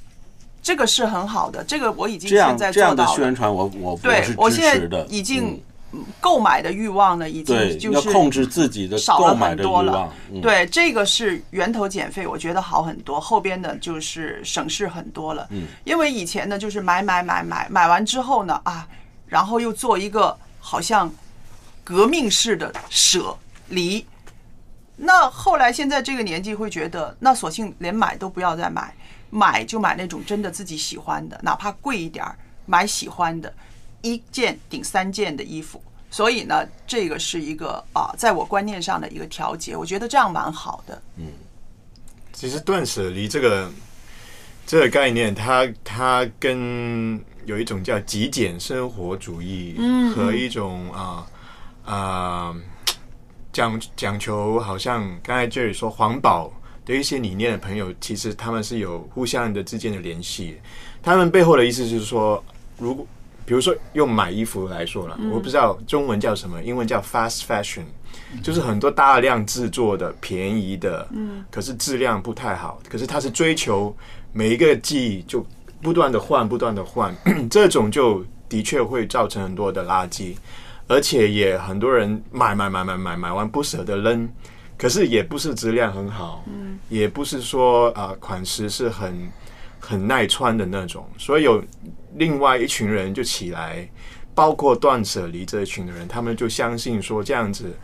这个是很好的，这个我已经现在这样的做到。宣传我，我我对我现在。已经嗯购买的欲望呢，已经就是要控制自己的少了很多了对，这个是源头减费，我觉得好很多。后边呢就是省事很多了。嗯，因为以前呢就是买买买买买完之后呢啊，然后又做一个好像革命式的舍离。那后来现在这个年纪会觉得，那索性连买都不要再买，买就买那种真的自己喜欢的，哪怕贵一点儿，买喜欢的，一件顶三件的衣服。所以呢，这个是一个啊，在我观念上的一个调节，我觉得这样蛮好的。嗯其实断舍离这个这个概念，它它跟有一种叫极简生活主义嗯和一种啊啊、讲讲求，好像刚才 Jerry 说环保的一些理念的朋友，其实他们是有互相的之间的联系。他们背后的意思就是说，如果比如说用买衣服来说了，嗯。我不知道中文叫什么，英文叫 fast fashion，就是很多大量制作的便宜的，嗯。可是质量不太好，可是它是追求每一个季就不断的换，不断的换，这种就的确会造成很多的垃圾，而且也很多人买买买买买买完不舍得扔，可是也不是质量很好，嗯。也不是说啊、呃款式是很很耐穿的那种，所以有另外一群人就起来，包括断舍离这一群的人，他们就相信说这样子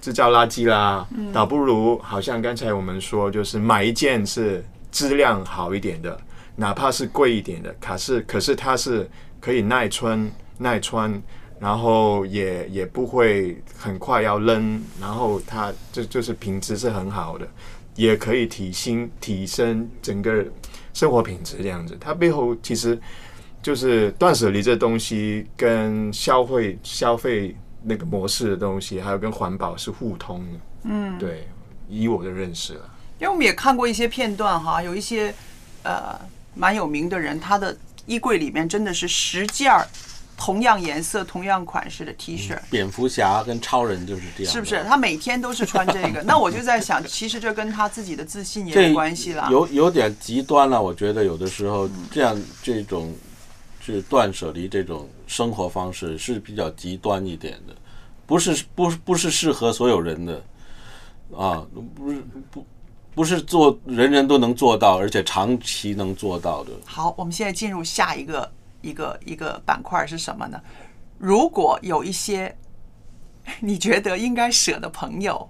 制造垃圾啦，嗯倒不如好像刚才我们说，就是买一件是质量好一点的，哪怕是贵一点的，可是可是它是可以耐穿耐穿。然后也也不会很快要扔，然后它就就是品质是很好的，也可以提升提升整个生活品质这样子。它背后其实就是断舍离这东西跟消费消费那个模式的东西，还有跟环保是互通的。嗯，对，以我的认识了，因为我们也看过一些片段哈，有一些呃蛮有名的人，他的衣柜里面真的是十件儿同样颜色、同样款式的 T 恤。蝙蝠侠跟超人就是这样，是不是？他每天都是穿这个，那我就在想，其实这跟他自己的自信也有关系啦。有有点极端了，我觉得有的时候这样这种是断舍离这种生活方式是比较极端一点的，不是不是不是适合所有人的啊，不是不不是做人人都能做到，而且长期能做到的。好，我们现在进入下一个一个一个板块是什么呢？如果有一些 你觉得应该舍的朋友，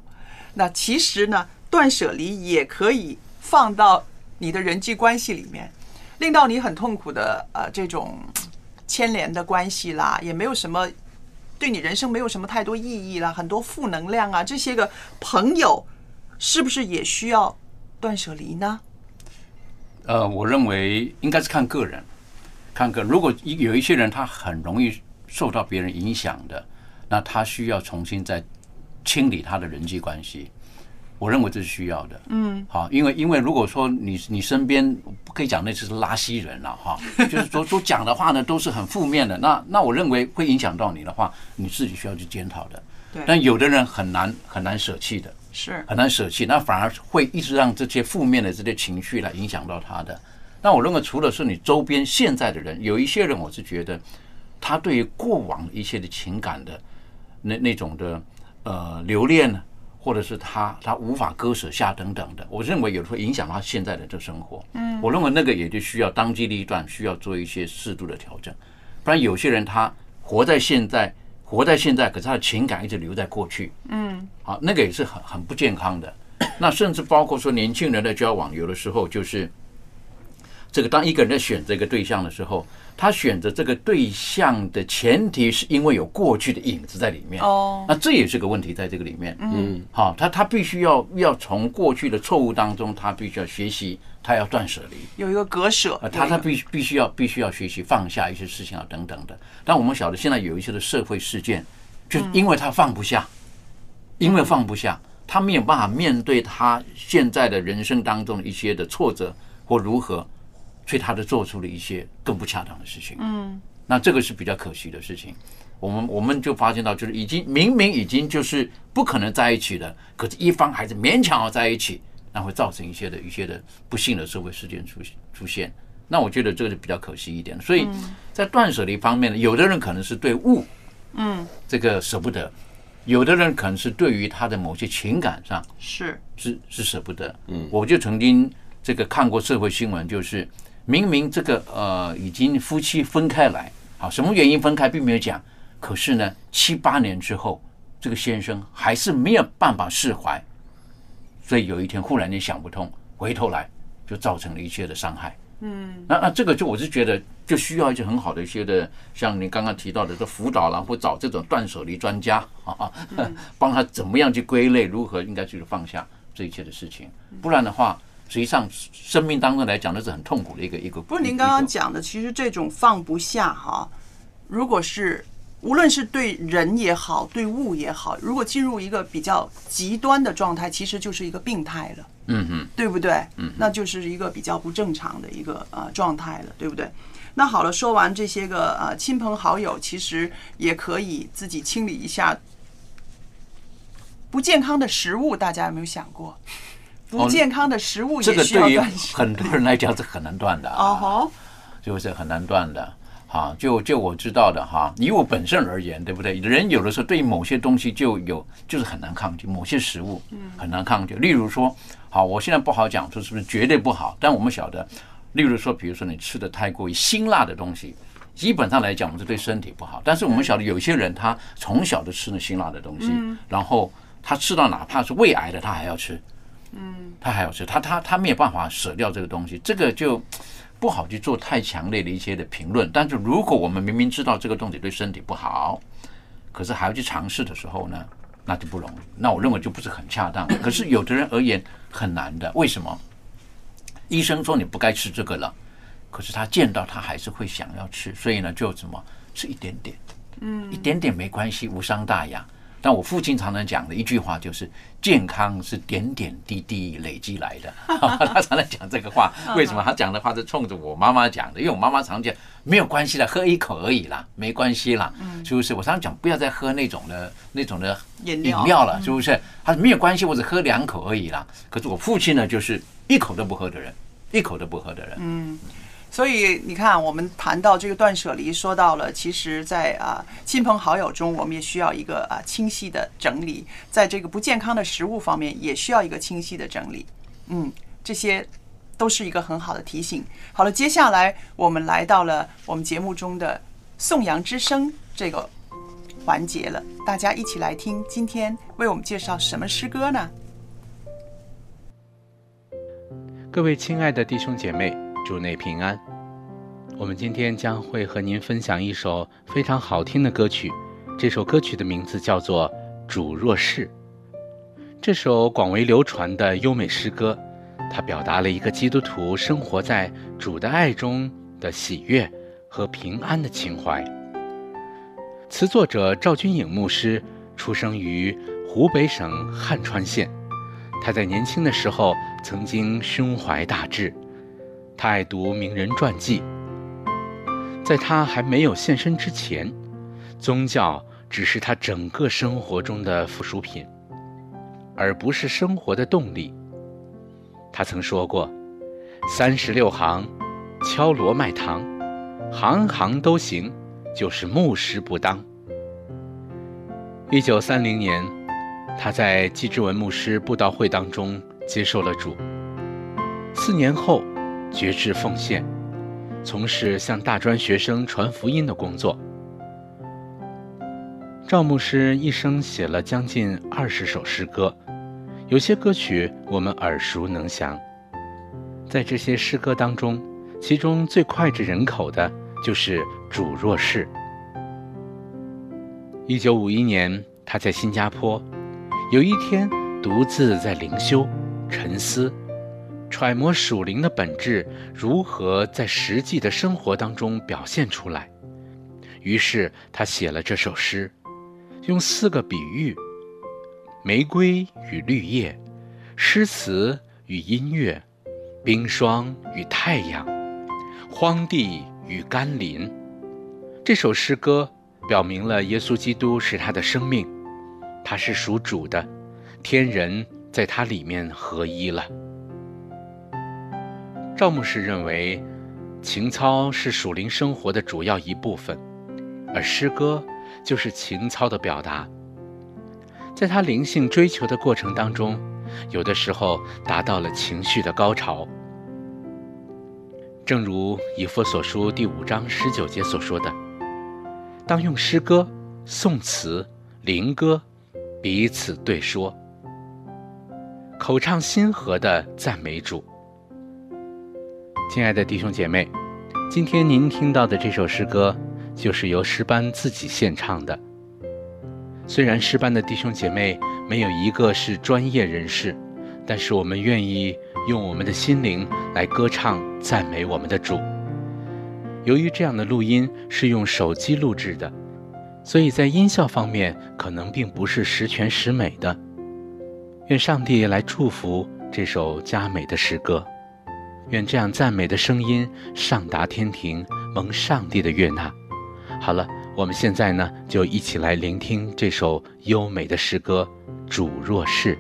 那其实呢，断舍离也可以放到你的人际关系里面，令到你很痛苦的呃这种牵连的关系啦，也没有什么对你人生没有什么太多意义啦，很多负能量啊，这些个朋友是不是也需要断舍离呢？呃，我认为应该是看个人，看个。如果一有一些人他很容易受到别人影响的，那他需要重新再清理他的人际关系。我认为这是需要的。嗯，好，因为因为如果说你你身边不可以讲那次是拉稀人了哈，就是说所讲的话呢都是很负面的，那那我认为会影响到你的话，你自己需要去检讨的。对但有的人很难很难舍弃的，是很难舍弃，那反而会一直让这些负面的这些情绪来影响到他的。那我认为，除了是你周边现在的人，有一些人，我是觉得他对于过往一些的情感的那那种的呃留恋呢，或者是他他无法割舍下等等的，我认为有时候影响他现在的这生活。嗯我认为那个也就需要当机立断，需要做一些适度的调整，不然有些人他活在现在，活在现在，可是他的情感一直留在过去。嗯好，那个也是很很不健康的。那甚至包括说年轻人的交往，有的时候就是这个，当一个人在选择一个对象的时候，他选择这个对象的前提是因为有过去的影子在里面。哦那这也是个问题在这个里面。嗯，好，他他必须要要从过去的错误当中，他必须要学习，他要断舍离。有一个割舍啊，，他他必须必须要必须要学习放下一些事情啊等等的。但我们晓得现在有一些的社会事件，就是因为他放不下，因为放不下，他没有办法面对他现在的人生当中的一些的挫折或如何，所以他就做出了一些更不恰当的事情。嗯，那这个是比较可惜的事情。我们我们就发现到，就是已经明明已经就是不可能在一起了，可是一方还是勉强要在一起，那会造成一些的一些的不幸的社会事件出出现。那我觉得这个是比较可惜一点。所以在断舍离方面呢，有的人可能是对物嗯，这个舍不得，有的人可能是对于他的某些情感上是是是舍不得。嗯，我就曾经这个看过社会新闻，就是明明这个呃已经夫妻分开来，好，什么原因分开并没有讲，可是呢七八年之后，这个先生还是没有办法释怀，所以有一天忽然间想不通，回头来就造成了一些的伤害。嗯，那那这个就我是觉得就需要一些很好的一些的，像你刚刚提到的这辅导啦，或找这种断舍离专家啊啊，帮他怎么样去归类，如何应该去放下这一切的事情，不然的话，实际上生命当中来讲，那是很痛苦的一个一个。不是您刚刚讲的，其实这种放不下哈，如果是无论是对人也好，对物也好，如果进入一个比较极端的状态，其实就是一个病态了。嗯哼，对不对？嗯，那就是一个比较不正常的一个呃状态了，对不对？那好了，说完这些个呃亲朋好友，其实也可以自己清理一下不健康的食物，大家有没有想过？不健康的食物哦这个对于很多人来讲是很难断的啊，哦吼，就是很难断的。哈，就就我知道的哈，以我本身而言，对不对？人有的时候对某些东西就有就是很难抗拒，某些食物很难抗拒。例如说，好，我现在不好讲说是不是绝对不好，但我们晓得，例如说，比如说你吃的太过于辛辣的东西，基本上来讲，我们是对身体不好。但是我们晓得有些人他从小就吃那辛辣的东西，嗯然后他吃到哪怕是胃癌的，他还要吃，嗯，他还要吃，他他他没有办法舍掉这个东西，这个就不好去做太强烈的一些的评论。但是如果我们明明知道这个东西对身体不好，可是还要去尝试的时候呢，那就不容易。那我认为就不是很恰当。可是有的人而言很难的，为什么？医生说你不该吃这个了，可是他见到他还是会想要吃，所以呢，就怎么吃一点点，嗯一点点没关系，无伤大雅。但我父亲常常讲的一句话就是：健康是点点滴滴累积来的。他常常讲这个话，为什么？他讲的话是冲着我妈妈讲的，因为我妈妈常讲没有关系的，喝一口而已啦，没关系啦，是不是？我常常讲不要再喝那种的那种的饮料了，嗯是不是？他说没有关系，我只喝两口而已啦。可是我父亲呢，就是一口都不喝的人，一口都不喝的人。嗯，所以你看，我们谈到这个断舍离，说到了，其实在，啊亲朋好友中，我们也需要一个啊清晰的整理，在这个不健康的食物方面，也需要一个清晰的整理。嗯，这些都是一个很好的提醒。好了，接下来我们来到了我们节目中的颂扬之声这个环节了，大家一起来听，今天为我们介绍什么诗歌呢？各位亲爱的弟兄姐妹，主内平安。我们今天将会和您分享一首非常好听的歌曲，这首歌曲的名字叫做《主若是》。这首广为流传的优美诗歌，它表达了一个基督徒生活在主的爱中的喜悦和平安的情怀。词作者赵君颖牧师出生于湖北省汉川县。他在年轻的时候曾经胸怀大志，他爱读名人传记。在他还没有现身之前，宗教只是他整个生活中的附属品，而不是生活的动力。他曾说过：“三十六行，敲锣卖糖，行行都行，就是牧师不当。”一九三零年。他在季志文牧师布道会当中接受了主，四年后决志奉献，从事向大专学生传福音的工作。赵牧师一生写了将近二十首诗歌，有些歌曲我们耳熟能详。在这些诗歌当中，其中最脍炙人口的就是《主若是》。一九五一年，他在新加坡。有一天，独自在灵修、沉思，揣摩属灵的本质如何在实际的生活当中表现出来。于是他写了这首诗，用四个比喻，玫瑰与绿叶，诗词与音乐，冰霜与太阳，荒地与甘霖。这首诗歌表明了耶稣基督是他的生命，他是属主的，天人在他里面合一了。赵牧师认为，情操是属灵生活的主要一部分，而诗歌就是情操的表达。在他灵性追求的过程当中，有的时候达到了情绪的高潮。正如以弗所书第五章十九节所说的：“当用诗歌、颂词、灵歌彼此对说，口唱心和的赞美主。”亲爱的弟兄姐妹，今天您听到的这首诗歌，就是由诗班自己献唱的。虽然诗班的弟兄姐妹没有一个是专业人士，但是我们愿意用我们的心灵来歌唱赞美我们的主。由于这样的录音是用手机录制的，所以在音效方面可能并不是十全十美的。愿上帝来祝福这首佳美的诗歌。愿这样赞美的声音上达天庭，蒙上帝的悦纳。好了，我们现在呢，就一起来聆听这首优美的诗歌《主若是》。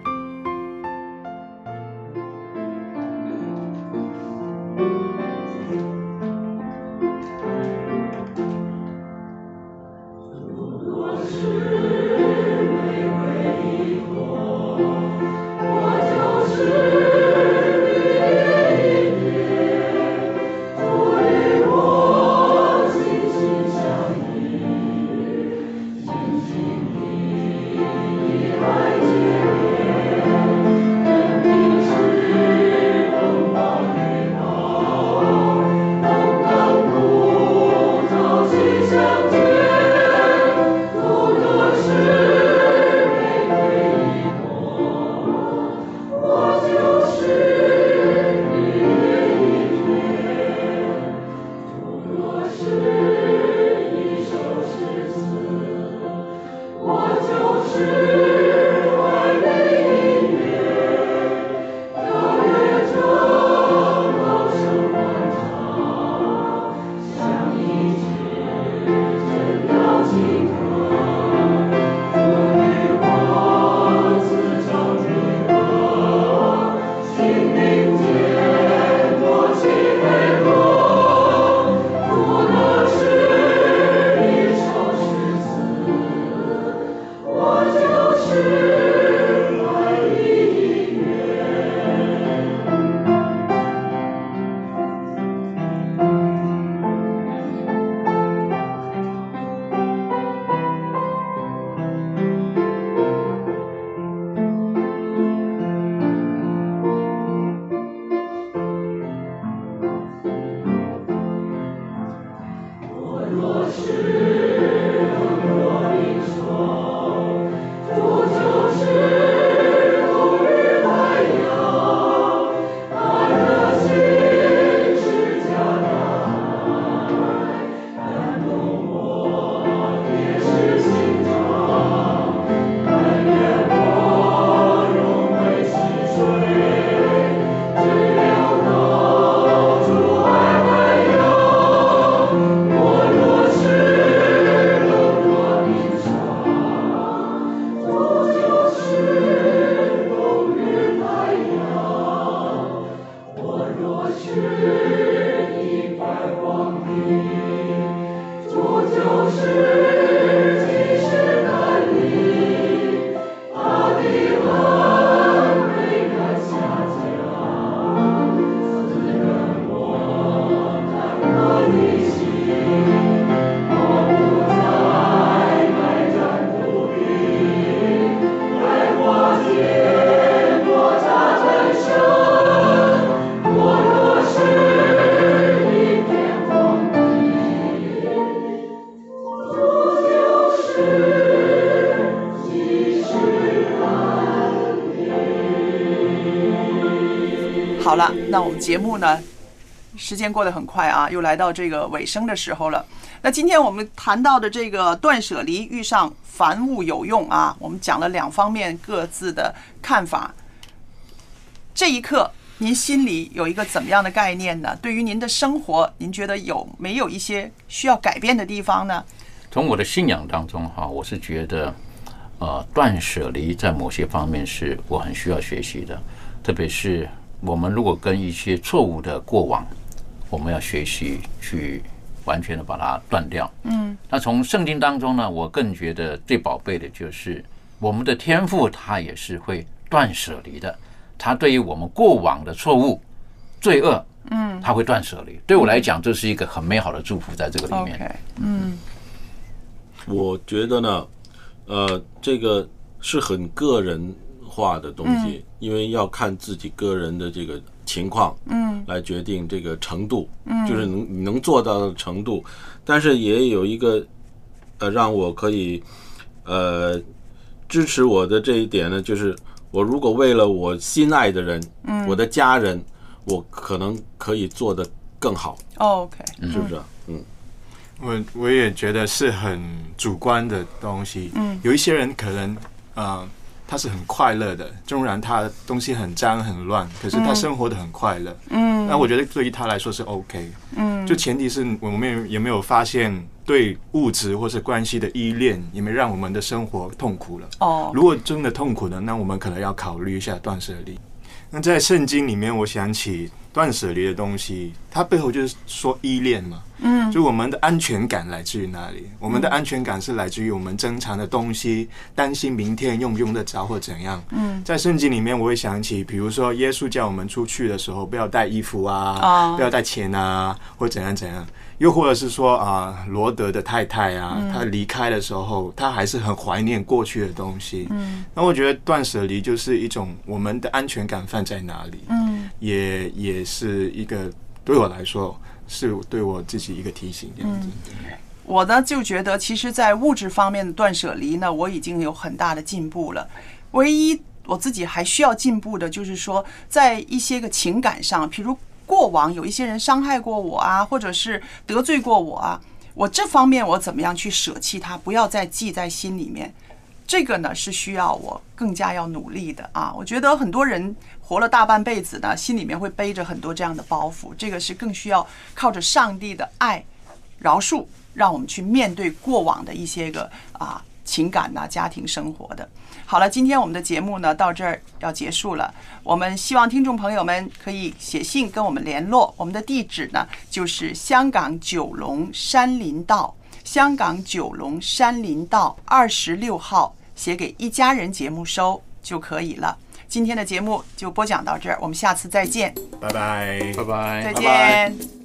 那我们节目呢时间过得很快啊，又来到这个尾声的时候了。那今天我们谈到的这个断舍离遇上凡物有用啊，我们讲了两方面各自的看法。这一刻，您心里有一个怎么样的概念呢？对于您的生活，您觉得有没有一些需要改变的地方呢？从我的信仰当中哈，我是觉得，呃，断舍离在某些方面是我很需要学习的，特别是我们如果跟一些错误的过往，我们要学习去完全的把它断掉。嗯，那从圣经当中呢，我更觉得最宝贝的就是我们的天赋，它也是会断舍离的。它对于我们过往的错误、罪恶，嗯它会断舍离。对我来讲，这是一个很美好的祝福，在这个里面。嗯我觉得呢，呃，这个是很个人化的东西，因为要看自己个人的这个情况，嗯来决定这个程度，嗯就是能你能做到的程度。但是也有一个呃，让我可以呃支持我的这一点呢，就是我如果为了我心爱的人，嗯我的家人，我可能可以做的更好，，OK，是不是啊？嗯。我我也觉得是很主观的东西。嗯有一些人可能呃，他是很快乐的，纵然他东西很脏很乱，可是他嗯生活的很快乐。嗯那我觉得对于他来说是 OK。嗯就前提是我们有有没有发现对物质或是关系的依恋，有没有让我们的生活痛苦了？哦如果真的痛苦了，那我们可能要考虑一下断舍离。那在圣经里面，我想起断舍离的东西，它背后就是说依恋嘛。嗯就我们的安全感来自于哪里？我们的安全感是来自于我们珍藏的东西，担心明天用不用得着或怎样。嗯在圣经里面，我会想起，比如说耶稣叫我们出去的时候，不要带衣服啊，啊不要带钱啊，或怎样怎样。又或者是说啊，罗德的太太啊，嗯她离开的时候，她还是很怀念过去的东西。嗯那我觉得断舍离就是一种我们的安全感放在哪里，嗯也也是一个对我来说是对我自己一个提醒，这样子。我呢就觉得，其实，在物质方面的断舍离呢，我已经有很大的进步了。唯一我自己还需要进步的，就是说，在一些个情感上，譬如过往有一些人伤害过我啊，或者是得罪过我啊，我这方面我怎么样去舍弃它，不要再记在心里面。这个呢是需要我更加要努力的啊！我觉得很多人活了大半辈子呢，心里面会背着很多这样的包袱，这个是更需要靠着上帝的爱、饶恕，让我们去面对过往的一些个啊情感呐、家庭生活的。好了，今天我们的节目呢到这儿要结束了。我们希望听众朋友们可以写信跟我们联络，我们的地址呢就是香港九龙山林道。香港九龙山林道二十六号，写给一家人节目收就可以了。今天的节目就播讲到这儿，我们下次再见，拜拜，拜拜，再见。